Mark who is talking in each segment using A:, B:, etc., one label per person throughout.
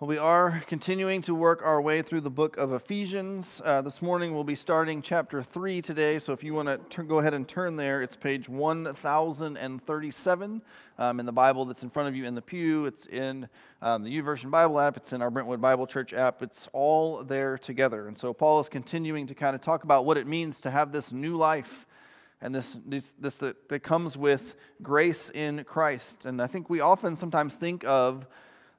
A: Well, we are continuing to work our way through the book of Ephesians. Uh, this morning we'll be starting chapter 3 today. So if you want to go ahead and turn there, it's page 1037 um, in the Bible that's in front of you in the pew. It's in um, the YouVersion Bible app, it's in our Brentwood Bible Church app. It's all there together. And so Paul is continuing to kind of talk about what it means to have this new life and this, this, this that, that comes with grace in Christ. And I think we often sometimes think of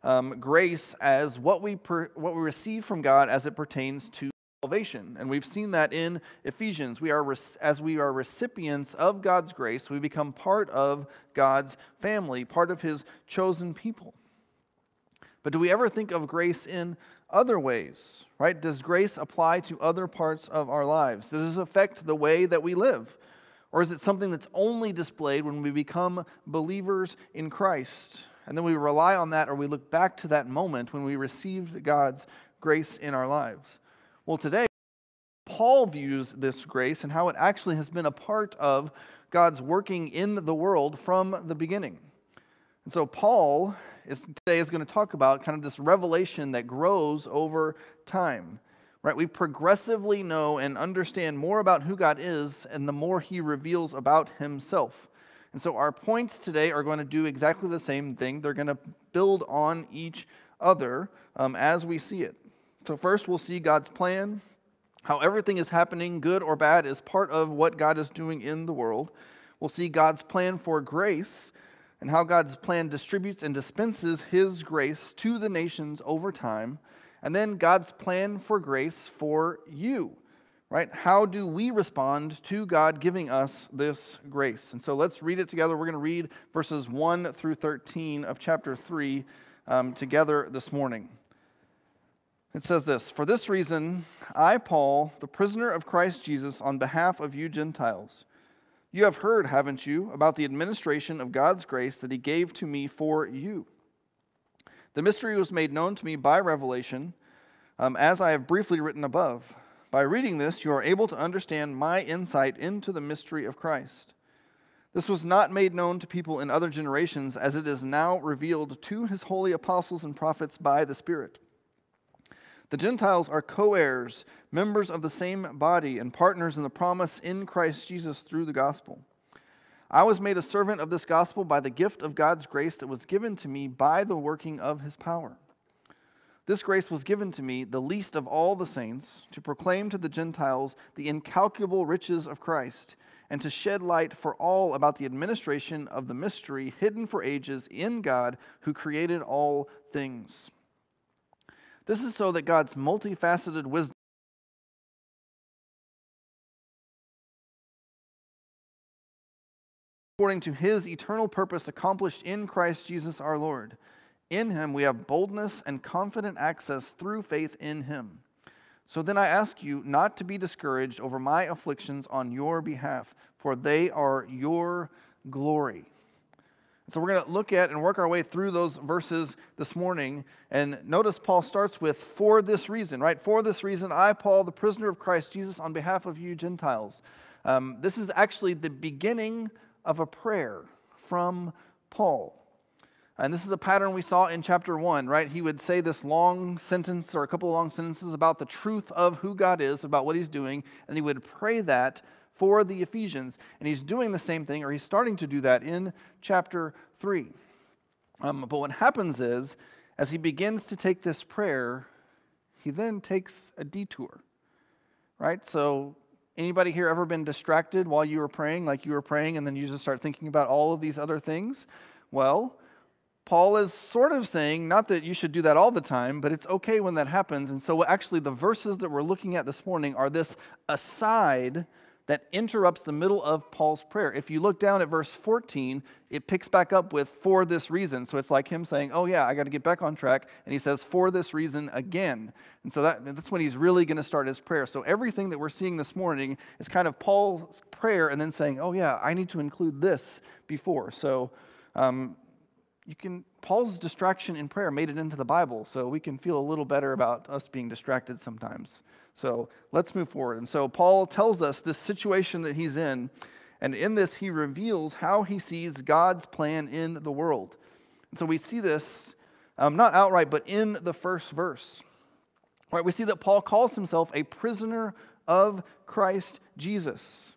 A: um, grace as what we, per, what we receive from God as it pertains to salvation. And we've seen that in Ephesians. We are, as we are recipients of God's grace, we become part of God's family, part of His chosen people. But do we ever think of grace in other ways, right? Does grace apply to other parts of our lives? Does this affect the way that we live? Or is it something that's only displayed when we become believers in Christ? And then we rely on that or we look back to that moment when we received God's grace in our lives. Well, today, Paul views this grace and how it actually has been a part of God's working in the world from the beginning. And so, Paul is, today is going to talk about kind of this revelation that grows over time. Right? We progressively know and understand more about who God is, and the more he reveals about himself. And so our points today are going to do exactly the same thing. They're going to build on each other um, as we see it. So, first, we'll see God's plan, how everything is happening, good or bad, is part of what God is doing in the world. We'll see God's plan for grace and how God's plan distributes and dispenses His grace to the nations over time. And then God's plan for grace for you right? How do we respond to God giving us this grace? And so let's read it together. We're going to read verses 1 through 13 of chapter 3 um, together this morning. It says this For this reason, I, Paul, the prisoner of Christ Jesus, on behalf of you Gentiles, you have heard, haven't you, about the administration of God's grace that He gave to me for you. The mystery was made known to me by revelation, um, as I have briefly written above. By reading this, you are able to understand my insight into the mystery of Christ. This was not made known to people in other generations, as it is now revealed to his holy apostles and prophets by the Spirit. The Gentiles are co heirs, members of the same body, and partners in the promise in Christ Jesus through the gospel. I was made a servant of this gospel by the gift of God's grace that was given to me by the working of his power. This grace was given to me, the least of all the saints, to proclaim to the Gentiles the incalculable riches of Christ, and to shed light for all about the administration of the mystery hidden for ages in God who created all things. This is so that God's multifaceted wisdom according to his eternal purpose accomplished in Christ Jesus our Lord in him we have boldness and confident access through faith in him. So then I ask you not to be discouraged over my afflictions on your behalf, for they are your glory. So we're going to look at and work our way through those verses this morning. And notice Paul starts with, for this reason, right? For this reason, I, Paul, the prisoner of Christ Jesus, on behalf of you Gentiles. Um, this is actually the beginning of a prayer from Paul. And this is a pattern we saw in chapter 1, right? He would say this long sentence or a couple of long sentences about the truth of who God is, about what he's doing, and he would pray that for the Ephesians. And he's doing the same thing, or he's starting to do that in chapter 3. Um, but what happens is, as he begins to take this prayer, he then takes a detour, right? So, anybody here ever been distracted while you were praying, like you were praying, and then you just start thinking about all of these other things? Well, Paul is sort of saying, not that you should do that all the time, but it's okay when that happens. And so, actually, the verses that we're looking at this morning are this aside that interrupts the middle of Paul's prayer. If you look down at verse 14, it picks back up with for this reason. So it's like him saying, Oh, yeah, I got to get back on track. And he says, For this reason again. And so that, that's when he's really going to start his prayer. So everything that we're seeing this morning is kind of Paul's prayer and then saying, Oh, yeah, I need to include this before. So um, you can Paul's distraction in prayer made it into the Bible, so we can feel a little better about us being distracted sometimes. So let's move forward. And so Paul tells us this situation that he's in, and in this he reveals how he sees God's plan in the world. And so we see this Um, not outright, but in the first verse. Right, we see that Paul calls himself a prisoner of Christ Jesus.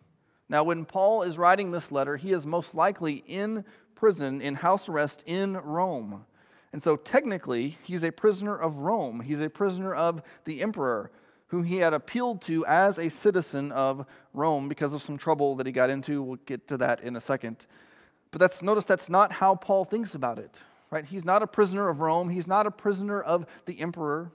A: Now, when Paul is writing this letter, he is most likely in prison, in house arrest in Rome. And so, technically, he's a prisoner of Rome. He's a prisoner of the emperor, who he had appealed to as a citizen of Rome because of some trouble that he got into. We'll get to that in a second. But that's notice that's not how Paul thinks about it. Right? He's not a prisoner of Rome. He's not a prisoner of the emperor.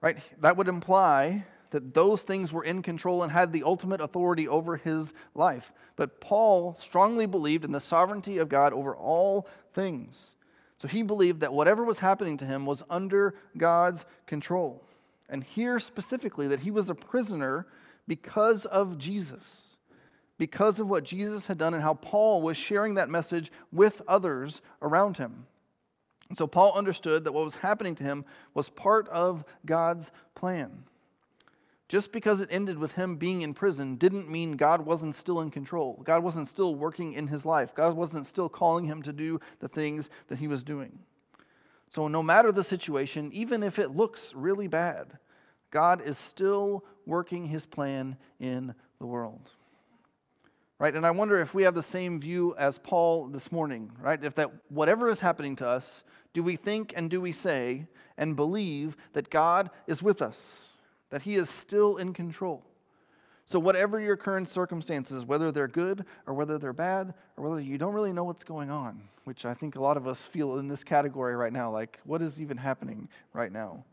A: Right? That would imply that those things were in control and had the ultimate authority over his life. But Paul strongly believed in the sovereignty of God over all things. So he believed that whatever was happening to him was under God's control. And here specifically, that he was a prisoner because of Jesus, because of what Jesus had done and how Paul was sharing that message with others around him. And so Paul understood that what was happening to him was part of God's plan. Just because it ended with him being in prison didn't mean God wasn't still in control. God wasn't still working in his life. God wasn't still calling him to do the things that he was doing. So, no matter the situation, even if it looks really bad, God is still working his plan in the world. Right? And I wonder if we have the same view as Paul this morning, right? If that whatever is happening to us, do we think and do we say and believe that God is with us? That He is still in control. So, whatever your current circumstances, whether they're good or whether they're bad, or whether you don't really know what's going on, which I think a lot of us feel in this category right now, like what is even happening right now,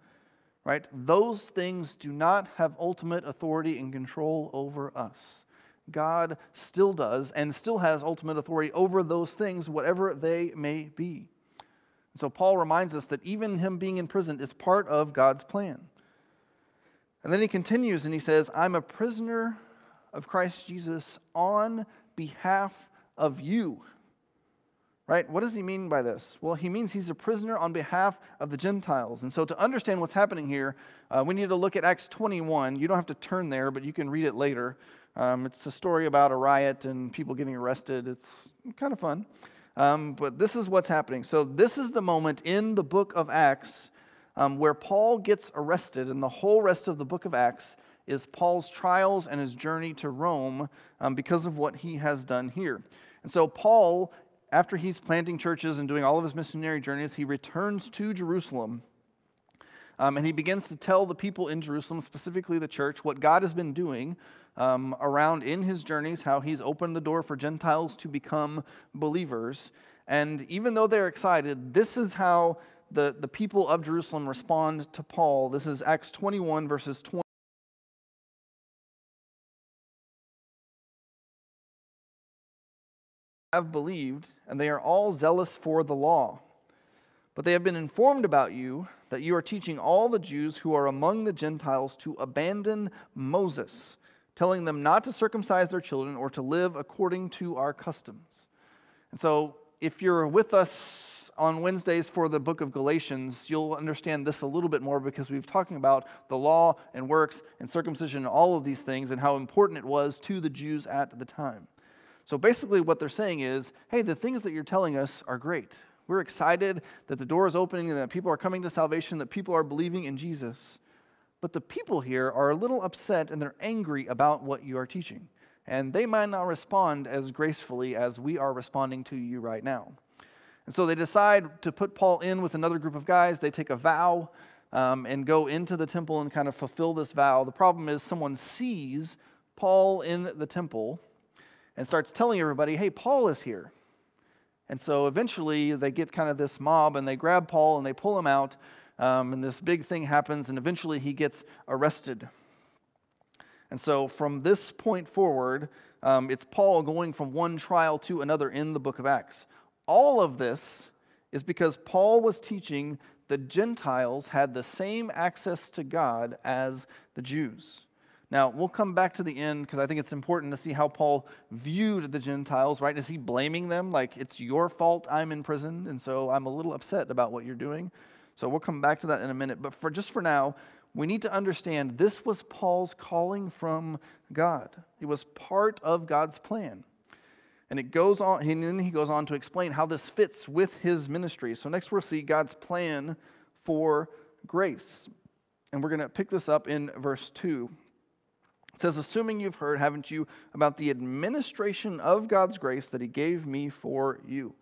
A: right? Those things do not have ultimate authority and control over us. God still does and still has ultimate authority over those things, whatever they may be. So, Paul reminds us that even him being in prison is part of God's plan. And then he continues and he says, I'm a prisoner of Christ Jesus on behalf of you. Right? What does he mean by this? Well, he means he's a prisoner on behalf of the Gentiles. And so, to understand what's happening here, uh, we need to look at Acts 21. You don't have to turn there, but you can read it later. Um, it's a story about a riot and people getting arrested. It's kind of fun. Um, but this is what's happening. So, this is the moment in the book of Acts um, where Paul gets arrested, and the whole rest of the book of Acts is Paul's trials and his journey to Rome um, because of what he has done here. And so, Paul, after he's planting churches and doing all of his missionary journeys, he returns to Jerusalem. Um, and he begins to tell the people in Jerusalem, specifically the church, what God has been doing um, around in his journeys, how he's opened the door for Gentiles to become believers. And even though they're excited, this is how the, the people of Jerusalem respond to Paul. This is Acts 21, verses 20. Have believed, and they are all zealous for the law. But they have been informed about you that you are teaching all the Jews who are among the Gentiles to abandon Moses, telling them not to circumcise their children or to live according to our customs. And so, if you're with us on Wednesdays for the book of Galatians, you'll understand this a little bit more because we've talking about the law and works and circumcision and all of these things and how important it was to the Jews at the time. So basically, what they're saying is hey, the things that you're telling us are great. We're excited that the door is opening and that people are coming to salvation, that people are believing in Jesus. But the people here are a little upset and they're angry about what you are teaching. And they might not respond as gracefully as we are responding to you right now. And so they decide to put Paul in with another group of guys. They take a vow um, and go into the temple and kind of fulfill this vow. The problem is someone sees Paul in the temple and starts telling everybody, hey, Paul is here. And so eventually they get kind of this mob and they grab Paul and they pull him out. Um, and this big thing happens, and eventually he gets arrested. And so from this point forward, um, it's Paul going from one trial to another in the book of Acts. All of this is because Paul was teaching the Gentiles had the same access to God as the Jews. Now, we'll come back to the end because I think it's important to see how Paul viewed the Gentiles, right? Is he blaming them like it's your fault I'm in prison and so I'm a little upset about what you're doing? So we'll come back to that in a minute. But for just for now, we need to understand this was Paul's calling from God. It was part of God's plan. And it goes on, and then he goes on to explain how this fits with his ministry. So next we'll see God's plan for grace. And we're going to pick this up in verse 2. It says, Assuming you've heard, haven't you, about the administration of God's grace that he gave me for you.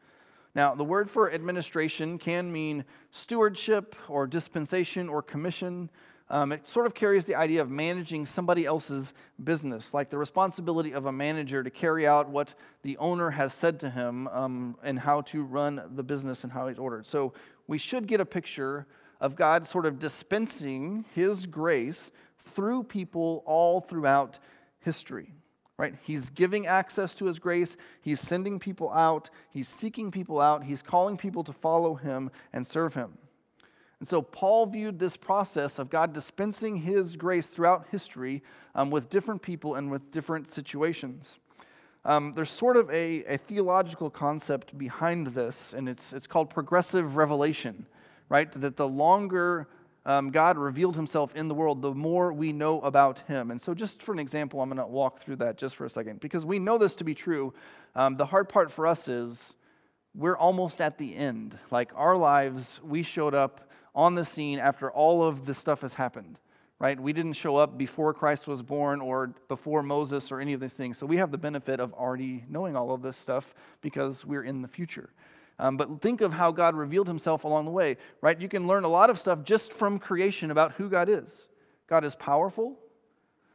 A: Now, the word for administration can mean stewardship or dispensation or commission. Um, it sort of carries the idea of managing somebody else's business, like the responsibility of a manager to carry out what the owner has said to him um, and how to run the business and how he's ordered. So we should get a picture of God sort of dispensing his grace through people all throughout history. Right? He's giving access to his grace. He's sending people out. He's seeking people out. He's calling people to follow him and serve him. And so Paul viewed this process of God dispensing his grace throughout history um, with different people and with different situations. Um, there's sort of a, a, theological concept behind this, and it's, it's called progressive revelation, right? That the longer um, God revealed himself in the world, the more we know about him. And so, just for an example, I'm going to walk through that just for a second, because we know this to be true. Um, the hard part for us is we're almost at the end. Like our lives, we showed up on the scene after all of this stuff has happened, right? We didn't show up before Christ was born or before Moses or any of these things. So we have the benefit of already knowing all of this stuff because we're in the future. Um, but think of how God revealed himself along the way, right? You can learn a lot of stuff just from creation about who God is. God is powerful,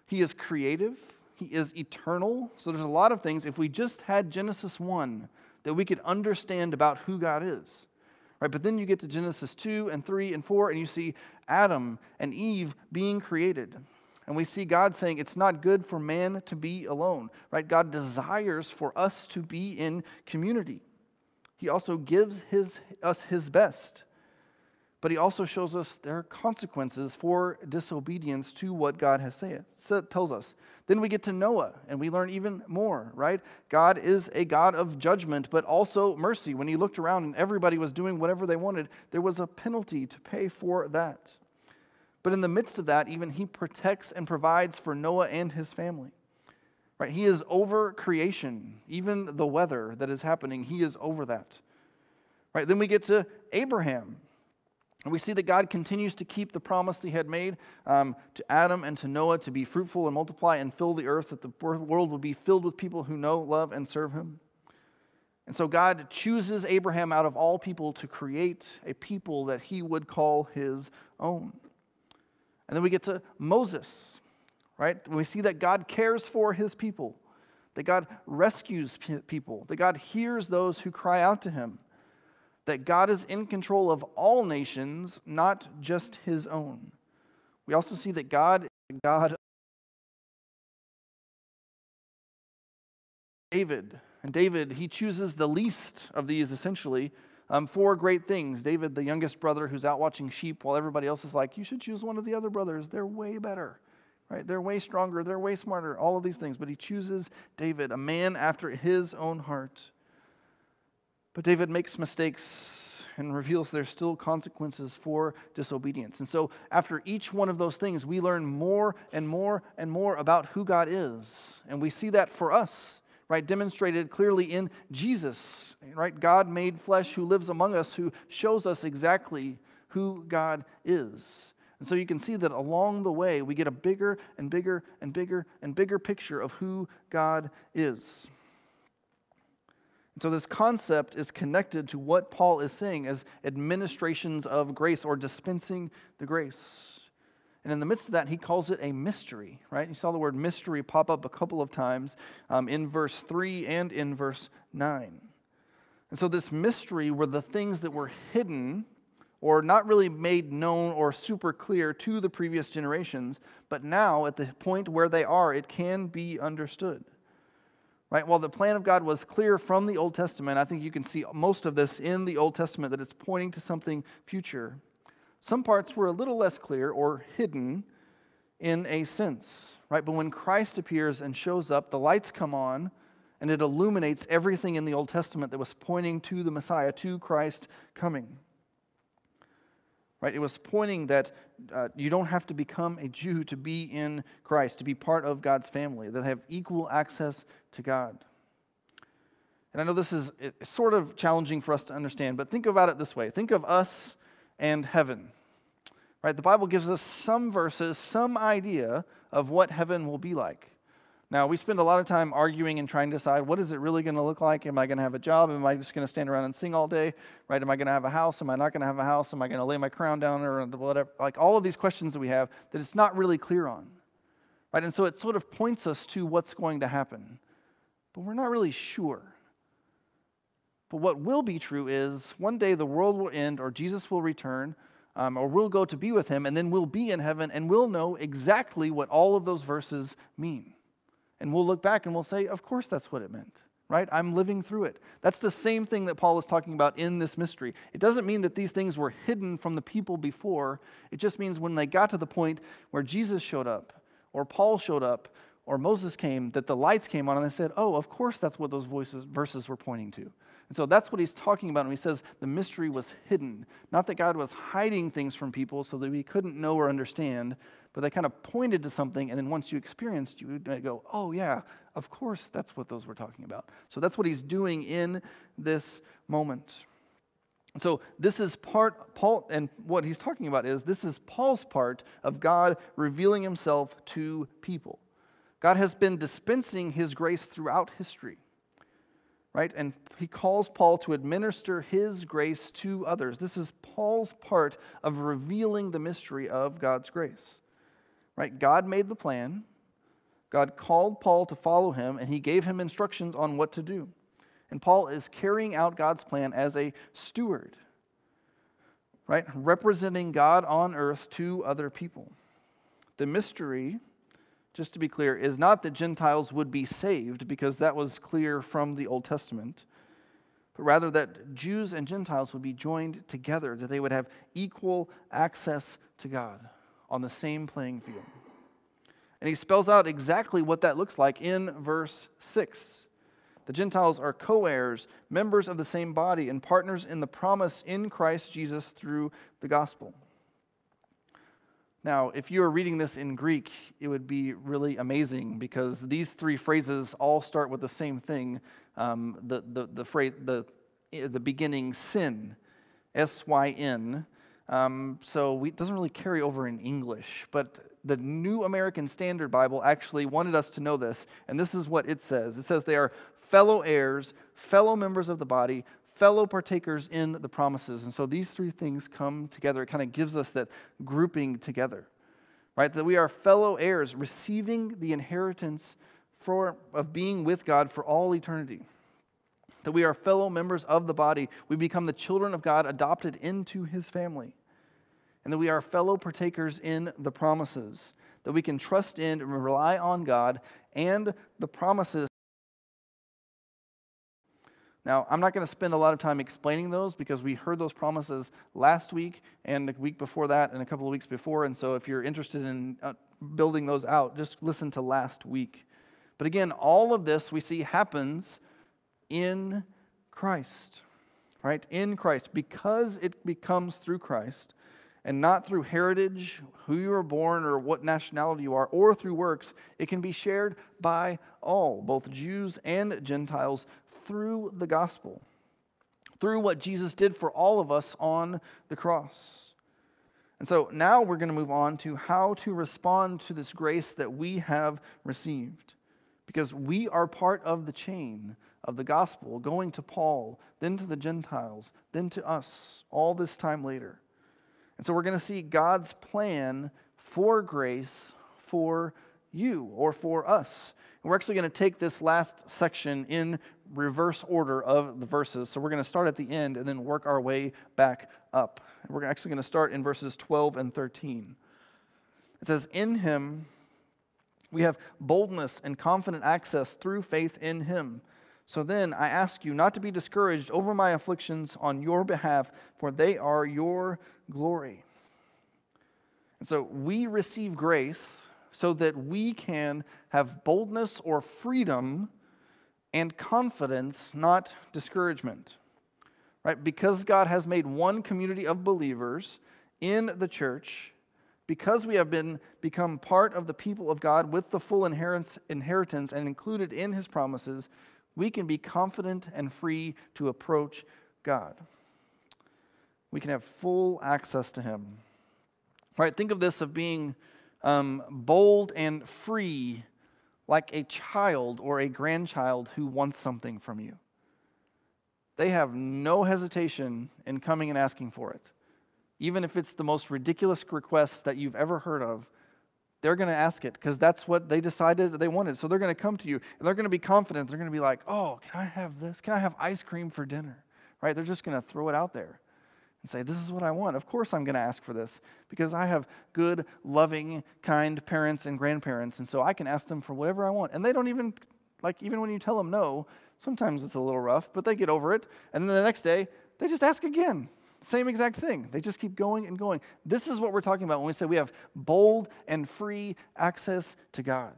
A: He is creative, He is eternal. So there's a lot of things, if we just had Genesis 1, that we could understand about who God is. Right? But then you get to Genesis 2 and 3 and 4, and you see Adam and Eve being created. And we see God saying it's not good for man to be alone. Right? God desires for us to be in community. He also gives his, us his best. But he also shows us there are consequences for disobedience to what God has said, so tells us. Then we get to Noah and we learn even more, right? God is a God of judgment, but also mercy. When he looked around and everybody was doing whatever they wanted, there was a penalty to pay for that. But in the midst of that, even he protects and provides for Noah and his family. Right? He is over creation, even the weather that is happening, he is over that. Right? Then we get to Abraham. And we see that God continues to keep the promise he had made um, to Adam and to Noah to be fruitful and multiply and fill the earth, that the world would be filled with people who know, love, and serve him. And so God chooses Abraham out of all people to create a people that he would call his own. And then we get to Moses right? We see that God cares for his people, that God rescues people, that God hears those who cry out to him, that God is in control of all nations, not just his own. We also see that God God David. And David, he chooses the least of these essentially um, for great things. David, the youngest brother who's out watching sheep while everybody else is like, you should choose one of the other brothers. They're way better right? They're way stronger, they're way smarter, all of these things. But he chooses David, a man after his own heart. But David makes mistakes and reveals there's still consequences for disobedience. And so, after each one of those things, we learn more and more and more about who God is. And we see that for us, right? Demonstrated clearly in Jesus, right? God made flesh who lives among us, who shows us exactly who God is. And so you can see that along the way, we get a bigger and bigger and bigger and bigger picture of who God is. And so this concept is connected to what Paul is saying as administrations of grace or dispensing the grace. And in the midst of that, he calls it a mystery, right? You saw the word mystery pop up a couple of times um, in verse 3 and in verse 9. And so, this mystery were the things that were hidden or not really made known or super clear to the previous generations, but now at the point where they are, it can be understood. Right? While the plan of God was clear from the Old Testament, I think you can see most of this in the Old Testament that it's pointing to something future. Some parts were a little less clear or hidden in a sense, right? But when Christ appears and shows up, the lights come on and it illuminates everything in the Old Testament that was pointing to the Messiah, to Christ coming. Right? It was pointing that uh, you don't have to become a Jew to be in Christ, to be part of God's family, that have equal access to God. And I know this is sort of challenging for us to understand, but think about it this way think of us and heaven. Right? The Bible gives us some verses, some idea of what heaven will be like. Now, we spend a lot of time arguing and trying to decide what is it really going to look like? Am I going to have a job? Am I just going to stand around and sing all day? Right? Am I going to have a house? Am I not going to have a house? Am I going to lay my crown down or whatever? Like all of these questions that we have that it's not really clear on. Right? And so it sort of points us to what's going to happen. But we're not really sure. But what will be true is one day the world will end or Jesus will return um, or we'll go to be with him and then we'll be in heaven and we'll know exactly what all of those verses mean. And we'll look back and we'll say, of course that's what it meant, right? I'm living through it. That's the same thing that Paul is talking about in this mystery. It doesn't mean that these things were hidden from the people before, it just means when they got to the point where Jesus showed up, or Paul showed up, or Moses came, that the lights came on and they said, oh, of course that's what those voices, verses were pointing to. And so that's what he's talking about when he says the mystery was hidden. Not that God was hiding things from people so that we couldn't know or understand, but they kind of pointed to something, and then once you experienced, you would go, oh, yeah, of course, that's what those were talking about. So that's what he's doing in this moment. So this is part, Paul, and what he's talking about is this is Paul's part of God revealing himself to people. God has been dispensing his grace throughout history, right? And he calls Paul to administer his grace to others. This is Paul's part of revealing the mystery of God's grace. Right? God made the plan. God called Paul to follow him, and he gave him instructions on what to do. And Paul is carrying out God's plan as a steward, right? Representing God on earth to other people. The mystery, just to be clear, is not that Gentiles would be saved, because that was clear from the Old Testament, but rather that Jews and Gentiles would be joined together, that they would have equal access to God on the same playing field. And he spells out exactly what that looks like in verse 6. The Gentiles are co heirs, members of the same body, and partners in the promise in Christ Jesus through the gospel. Now, if you were reading this in Greek, it would be really amazing because these three phrases all start with the same thing. Um, the, the, the, phrase, the, the beginning, sin, S Y N, um, so we, it doesn't really carry over in English, but the New American Standard Bible actually wanted us to know this, and this is what it says. It says they are fellow heirs, fellow members of the body, fellow partakers in the promises. And so these three things come together. It kind of gives us that grouping together, right? That we are fellow heirs, receiving the inheritance for, of being with God for all eternity that we are fellow members of the body. We become the children of God, adopted into his family. And that we are fellow partakers in the promises, that we can trust in and rely on God and the promises. Now, I'm not going to spend a lot of time explaining those because we heard those promises last week and a week before that and a couple of weeks before. And so if you're interested in uh, building those out, just listen to last week. But again, all of this we see happens in Christ, right? In Christ. Because it becomes through Christ and not through heritage, who you were born, or what nationality you are, or through works, it can be shared by all, both Jews and Gentiles, through the gospel, through what Jesus did for all of us on the cross. And so now we're going to move on to how to respond to this grace that we have received. Because we are part of the chain of the gospel, going to Paul, then to the Gentiles, then to us, all this time later. And so we're going to see God's plan for grace for you or for us. And we're actually going to take this last section in reverse order of the verses. So we're going to start at the end and then work our way back up. We're actually going to start in verses 12 and 13. It says, In him we have boldness and confident access through faith in him. So then I ask you not to be discouraged over my afflictions on your behalf, for they are your glory. And so we receive grace so that we can have boldness or freedom and confidence, not discouragement. Right? Because God has made one community of believers in the church, because we have been become part of the people of God with the full inheritance and included in his promises, we can be confident and free to approach God. We can have full access to Him. Right? Think of this of being um, bold and free like a child or a grandchild who wants something from you. They have no hesitation in coming and asking for it. Even if it's the most ridiculous request that you've ever heard of, they're going to ask it because that's what they decided they wanted. So they're going to come to you and they're going to be confident. They're going to be like, oh, can I have this? Can I have ice cream for dinner? Right? They're just going to throw it out there and say, This is what I want. Of course, I'm going to ask for this because I have good, loving, kind parents and grandparents. And so I can ask them for whatever I want. And they don't even, like, even when you tell them no, sometimes it's a little rough, but they get over it. And then the next day, they just ask again. Same exact thing. They just keep going and going. This is what we're talking about when we say we have bold and free access to God.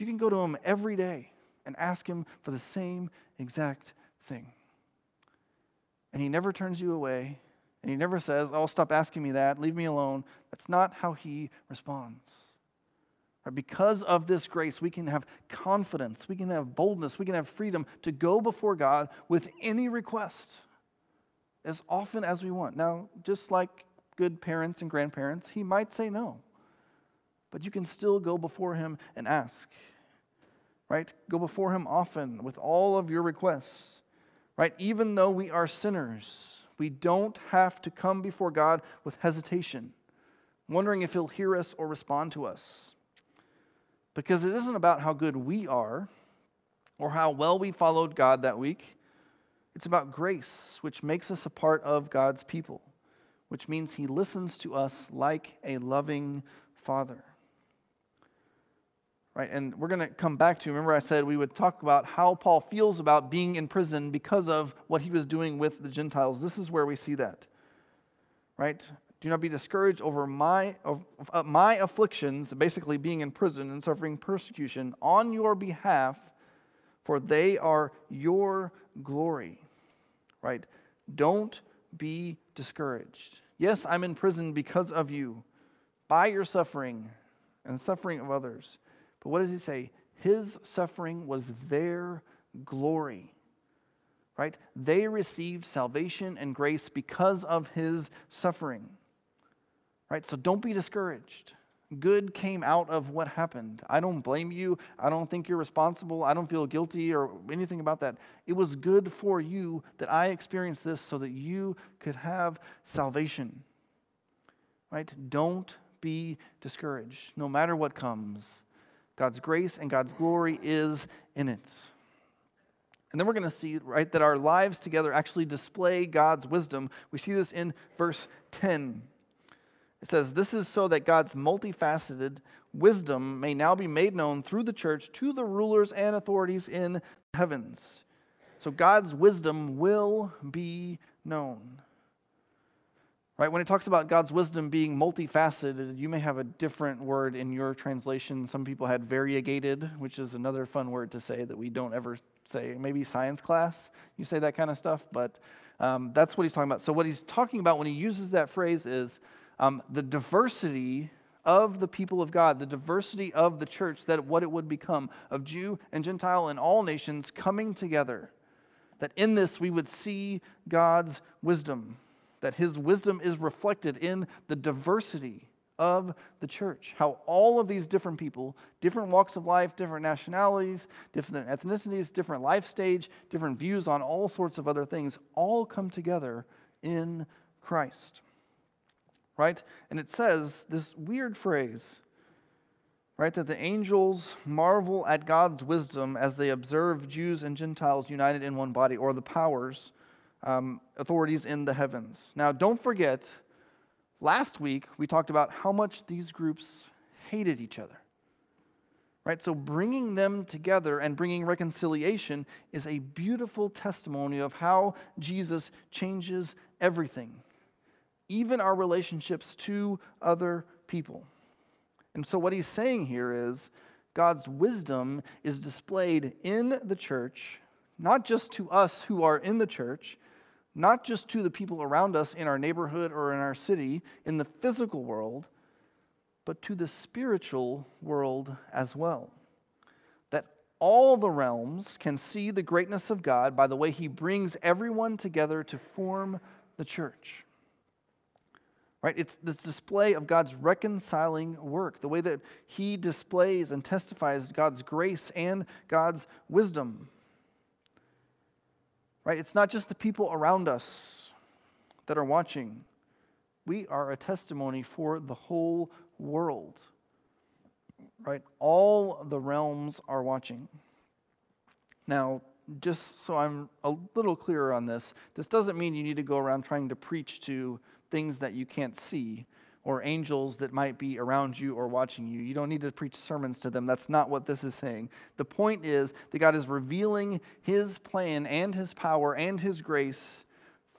A: You can go to Him every day and ask Him for the same exact thing and he never turns you away, and he never says, Oh, stop asking me that, leave me alone. That's not how he responds. Because of this grace, we can have confidence, we can have boldness, we can have freedom to go before God with any request as often as we want. Now, just like good parents and grandparents, he might say no, but you can still go before him and ask. Right? Go before him often with all of your requests right? Even though we are sinners, we don't have to come before God with hesitation, wondering if He'll hear us or respond to us. Because it isn't about how good we are or how well we followed God that week. It's about grace, which makes us a part of God's people, which means He listens to us like a loving Father right? And we're going to come back to, remember I said we would talk about how Paul feels about being in prison because of what he was doing with the Gentiles. This is where we see that, right? Do not be discouraged over my, uh, my afflictions, basically being in prison and suffering persecution on your behalf, for they are your glory, right? Don't be discouraged. Yes, I'm in prison because of you, by your suffering and the suffering of others. But what does he say? His suffering was their glory. Right? They received salvation and grace because of his suffering. Right? So don't be discouraged. Good came out of what happened. I don't blame you. I don't think you're responsible. I don't feel guilty or anything about that. It was good for you that I experienced this so that you could have salvation. Right? Don't be discouraged. No matter what comes, God's grace and God's glory is in it. And then we're going to see, right, that our lives together actually display God's wisdom. We see this in verse 10. It says, This is so that God's multifaceted wisdom may now be made known through the church to the rulers and authorities in heavens. So God's wisdom will be known. Right? When it talks about God's wisdom being multifaceted, you may have a different word in your translation. Some people had variegated, which is another fun word to say that we don't ever say. Maybe science class, you say that kind of stuff, but um, that's what he's talking about. So, what he's talking about when he uses that phrase is um, the diversity of the people of God, the diversity of the church, that what it would become of Jew and Gentile and all nations coming together. That in this we would see God's wisdom that his wisdom is reflected in the diversity of the church. How all of these different people, different walks of life, different nationalities, different ethnicities, different life stage, different views on all sorts of other things, all come together in Christ. Right? And it says this weird phrase, right, that the angels marvel at God's wisdom as they observe Jews and Gentiles united in one body, or the powers um, authorities in the heavens. Now, don't forget, last week we talked about how much these groups hated each other. Right? So, bringing them together and bringing reconciliation is a beautiful testimony of how Jesus changes everything, even our relationships to other people. And so, what he's saying here is God's wisdom is displayed in the church, not just to us who are in the church, not just to the people around us in our neighborhood or in our city, in the physical world, but to the spiritual world as well. That all the realms can see the greatness of God by the way he brings everyone together to form the church. Right? It's this display of God's reconciling work, the way that he displays and testifies God's grace and God's wisdom. Right? It's not just the people around us that are watching. We are a testimony for the whole world right? All the realms are watching. Now, just so I'm a little clearer on this, this doesn't mean you need to go around trying to preach to things that you can't see or angels that might be around you or watching you. You don't need to preach sermons to them. That's not what this is saying. The point is that God is revealing his plan and his power and his grace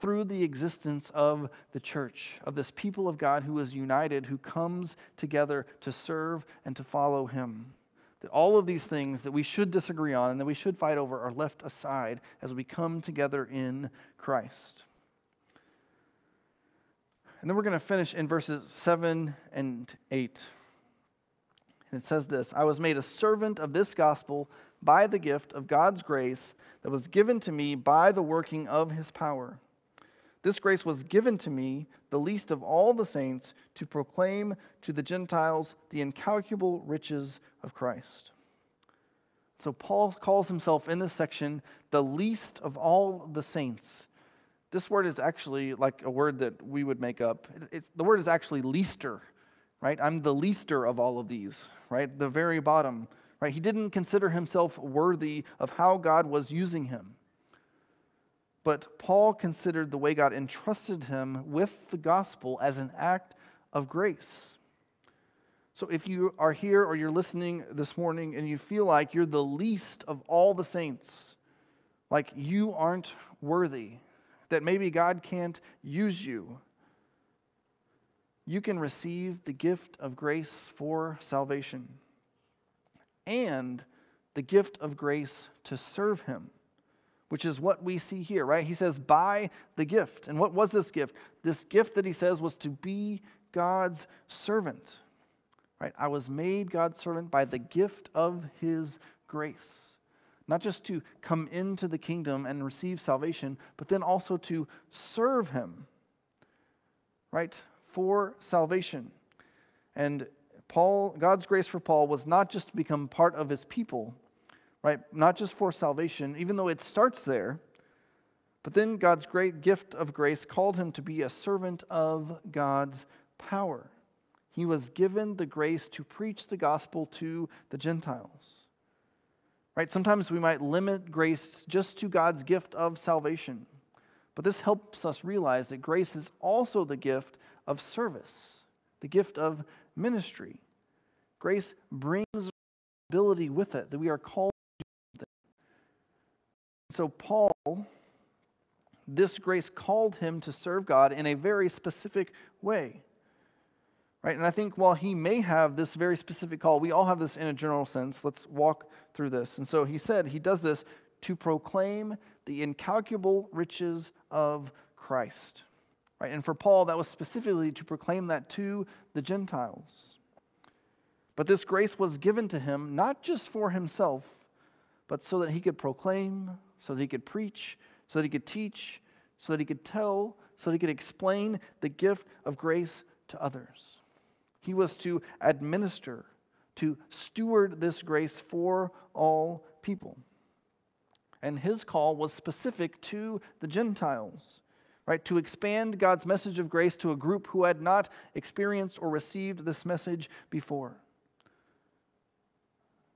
A: through the existence of the church, of this people of God who is united, who comes together to serve and to follow him. That all of these things that we should disagree on and that we should fight over are left aside as we come together in Christ. And then we're going to finish in verses 7 and 8. And it says this I was made a servant of this gospel by the gift of God's grace that was given to me by the working of his power. This grace was given to me, the least of all the saints, to proclaim to the Gentiles the incalculable riches of Christ. So Paul calls himself in this section the least of all the saints. This word is actually like a word that we would make up. It, it, the word is actually leaster, right? I'm the leaster of all of these, right? The very bottom, right? He didn't consider himself worthy of how God was using him. But Paul considered the way God entrusted him with the gospel as an act of grace. So if you are here or you're listening this morning and you feel like you're the least of all the saints, like you aren't worthy, that maybe God can't use you, you can receive the gift of grace for salvation and the gift of grace to serve Him which is what we see here, right? He says, by the gift. And what was this gift? This gift that he says was to be God's servant, right? I was made God's servant by the gift of his grace. Not just to come into the kingdom and receive salvation, but then also to serve him, right? For salvation. And Paul, God's grace for Paul was not just to become part of his people, right? Not just for salvation, even though it starts there, but then God's great gift of grace called him to be a servant of God's power. He was given the grace to preach the gospel to the Gentiles. Right? Sometimes we might limit grace just to God's gift of salvation. But this helps us realize that grace is also the gift of service, the gift of ministry. Grace brings ability with it that we are called to. so, Paul, this grace called him to serve God in a very specific way. Right? And I think while he may have this very specific call, we all have this in a general sense. Let's walk through this. And so he said he does this to proclaim the incalculable riches of Christ. Right? And for Paul, that was specifically to proclaim that to the Gentiles. But this grace was given to him not just for himself, but so that he could proclaim, so that he could preach, so that he could teach, so that he could tell, so that he could explain the gift of grace to others. He was to administer, to steward this grace for all people. And his call was specific to the Gentiles, right? To expand God's message of grace to a group who had not experienced or received this message before.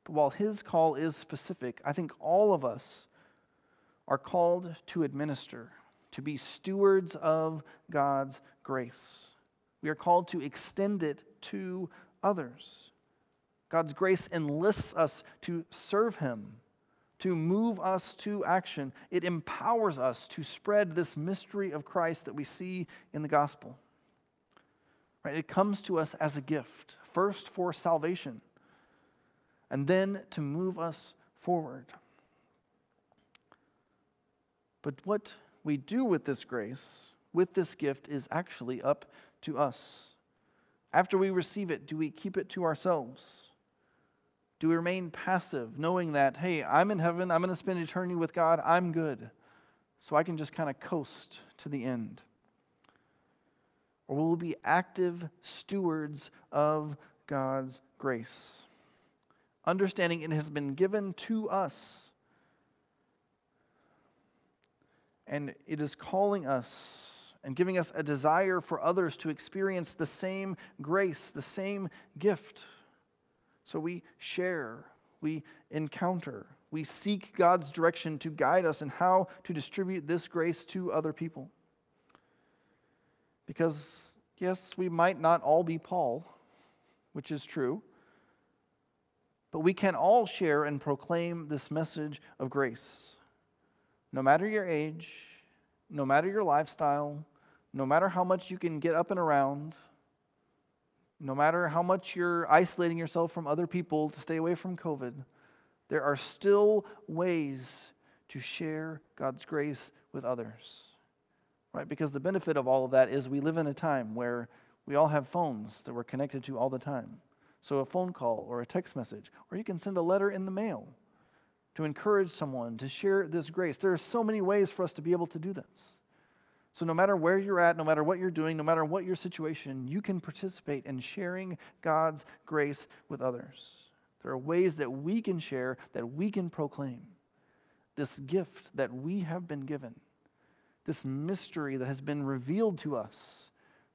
A: But while his call is specific, I think all of us are called to administer, to be stewards of God's grace. We are called to extend it to others. God's grace enlists us to serve Him, to move us to action. It empowers us to spread this mystery of Christ that we see in the gospel. Right? It comes to us as a gift, first for salvation, and then to move us forward. But what we do with this grace, with this gift, is actually up to us. After we receive it, do we keep it to ourselves? Do we remain passive, knowing that, hey, I'm in heaven, I'm going to spend eternity with God, I'm good, so I can just kind of coast to the end? Or will we be active stewards of God's grace? Understanding it has been given to us. And it is calling us and giving us a desire for others to experience the same grace, the same gift. So we share, we encounter, we seek God's direction to guide us in how to distribute this grace to other people. Because, yes, we might not all be Paul, which is true, but we can all share and proclaim this message of grace. No matter your age, no matter your lifestyle, no matter how much you can get up and around, no matter how much you're isolating yourself from other people to stay away from COVID, there are still ways to share God's grace with others. Right? Because the benefit of all of that is we live in a time where we all have phones that we're connected to all the time. So a phone call or a text message, or you can send a letter in the mail to encourage someone to share this grace. There are so many ways for us to be able to do this. So, no matter where you're at, no matter what you're doing, no matter what your situation, you can participate in sharing God's grace with others. There are ways that we can share, that we can proclaim this gift that we have been given, this mystery that has been revealed to us.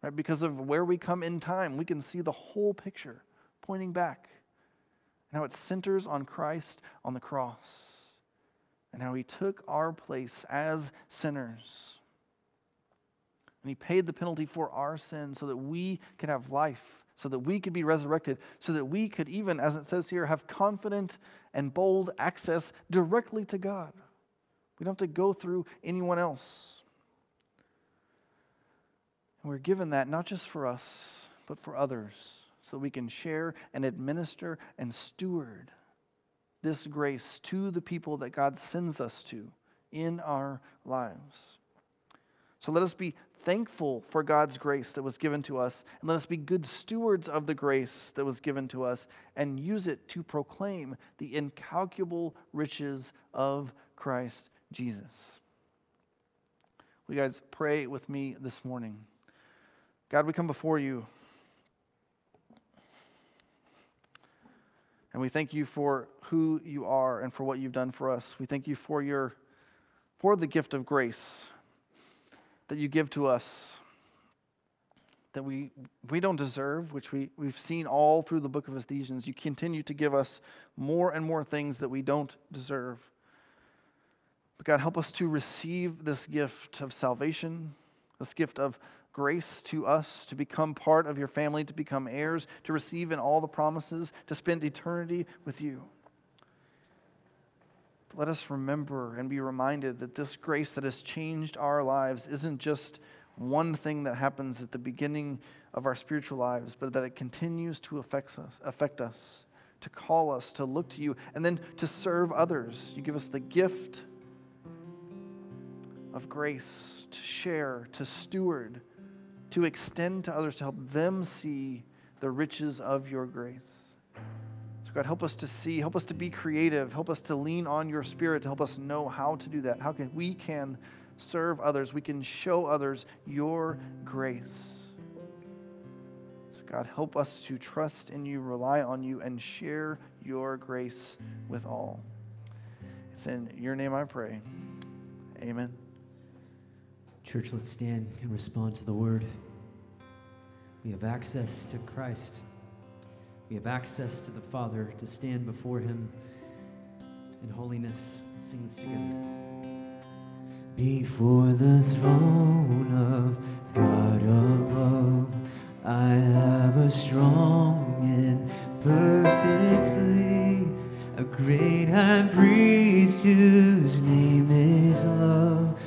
A: Right? Because of where we come in time, we can see the whole picture pointing back. And how it centers on Christ on the cross. And how he took our place as sinners and he paid the penalty for our sins so that we could have life, so that we could be resurrected, so that we could even, as it says here, have confident and bold access directly to God. We don't have to go through anyone else. And we're given that not just for us, but for others, so we can share and administer and steward this grace to the people that God sends us to in our lives. So let us be thankful for God's grace that was given to us, and let us be good stewards of the grace that was given to us and use it to proclaim the incalculable riches of Christ Jesus. Will you guys pray with me this morning? God, we come before you. And we thank you for who you are and for what you've done for us. We thank you for your for the gift of grace that you give to us that we, we don't deserve, which we, we've seen all through the book of Ephesians. You continue to give us more and more things that we don't deserve. But God, help us to receive this gift of salvation, this gift of grace to us, to become part of your family, to become heirs, to receive in all the promises, to spend eternity with you let us remember and be reminded that this grace that has changed our lives isn't just one thing that happens at the beginning of our spiritual lives, but that it continues to affect us, affect us, to call us, to look to you, and then to serve others. You give us the gift of grace to share, to steward, to extend to others, to help them see the riches of your grace. God, help us to see, help us to be creative, help us to lean on your spirit to help us know how to do that. How can we can serve others, we can show others your grace. So God, help us to trust in you, rely on you, and share your grace with all. It's in your name I pray. Amen.
B: Church, let's stand and respond to the word. We have access to Christ. We have access to the Father to stand before Him in holiness. Let's sing this together. Before the throne of God above, I have a strong and perfect plea, a great high priest whose name is love,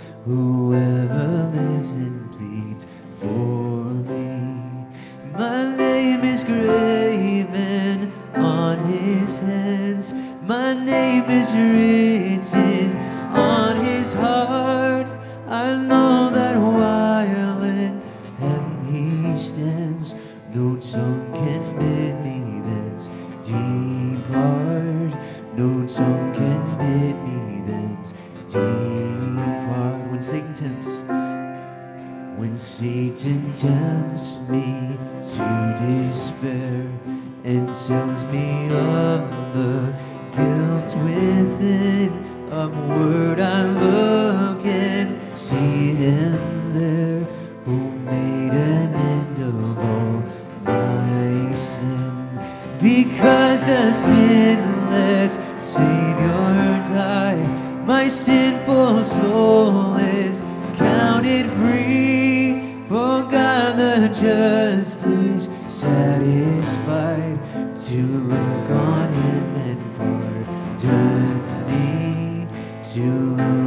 B: pardon me. To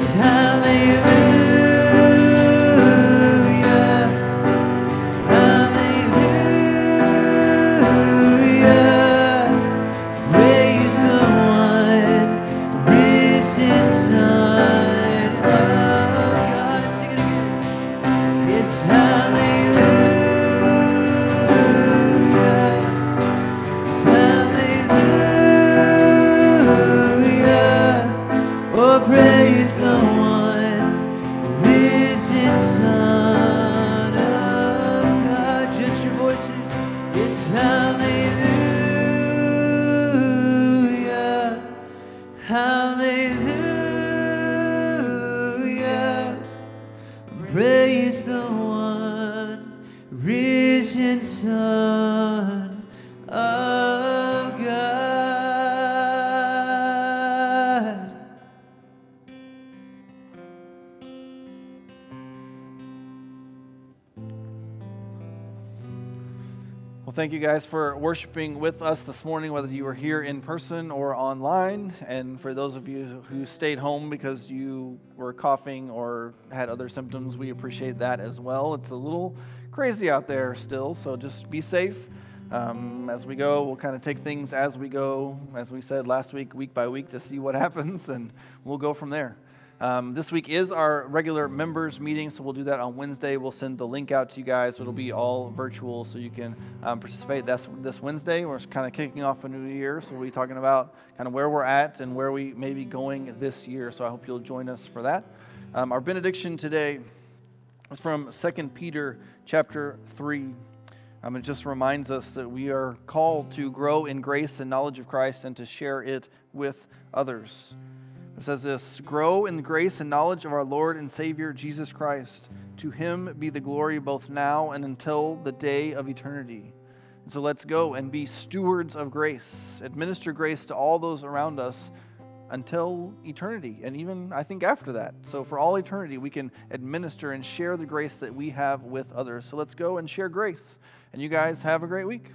B: Yes,
A: guys for worshiping with us this morning, whether you were here in person or online. And for those of you who stayed home because you were coughing or had other symptoms, we appreciate that as well. It's a little crazy out there still, so just be safe. Um, as we go, we'll kind of take things as we go, as we said last week, week by week, to see what happens, and we'll go from there. Um, this week is our regular members meeting, so we'll do that on Wednesday. We'll send the link out to you guys. It'll be all virtual, so you can um, participate. That's this Wednesday. We're kind of kicking off a new year, so we'll be talking about kind of where we're at and where we may be going this year. So I hope you'll join us for that. Um, our benediction today is from 2 Peter chapter 3. Um, it just reminds us that we are called to grow in grace and knowledge of Christ and to share it with others. It says this Grow in the grace and knowledge of our Lord and Savior Jesus Christ. To him be the glory both now and until the day of eternity. And so let's go and be stewards of grace, administer grace to all those around us until eternity, and even I think after that. So for all eternity, we can administer and share the grace that we have with others. So let's go and share grace. And you guys have a great week.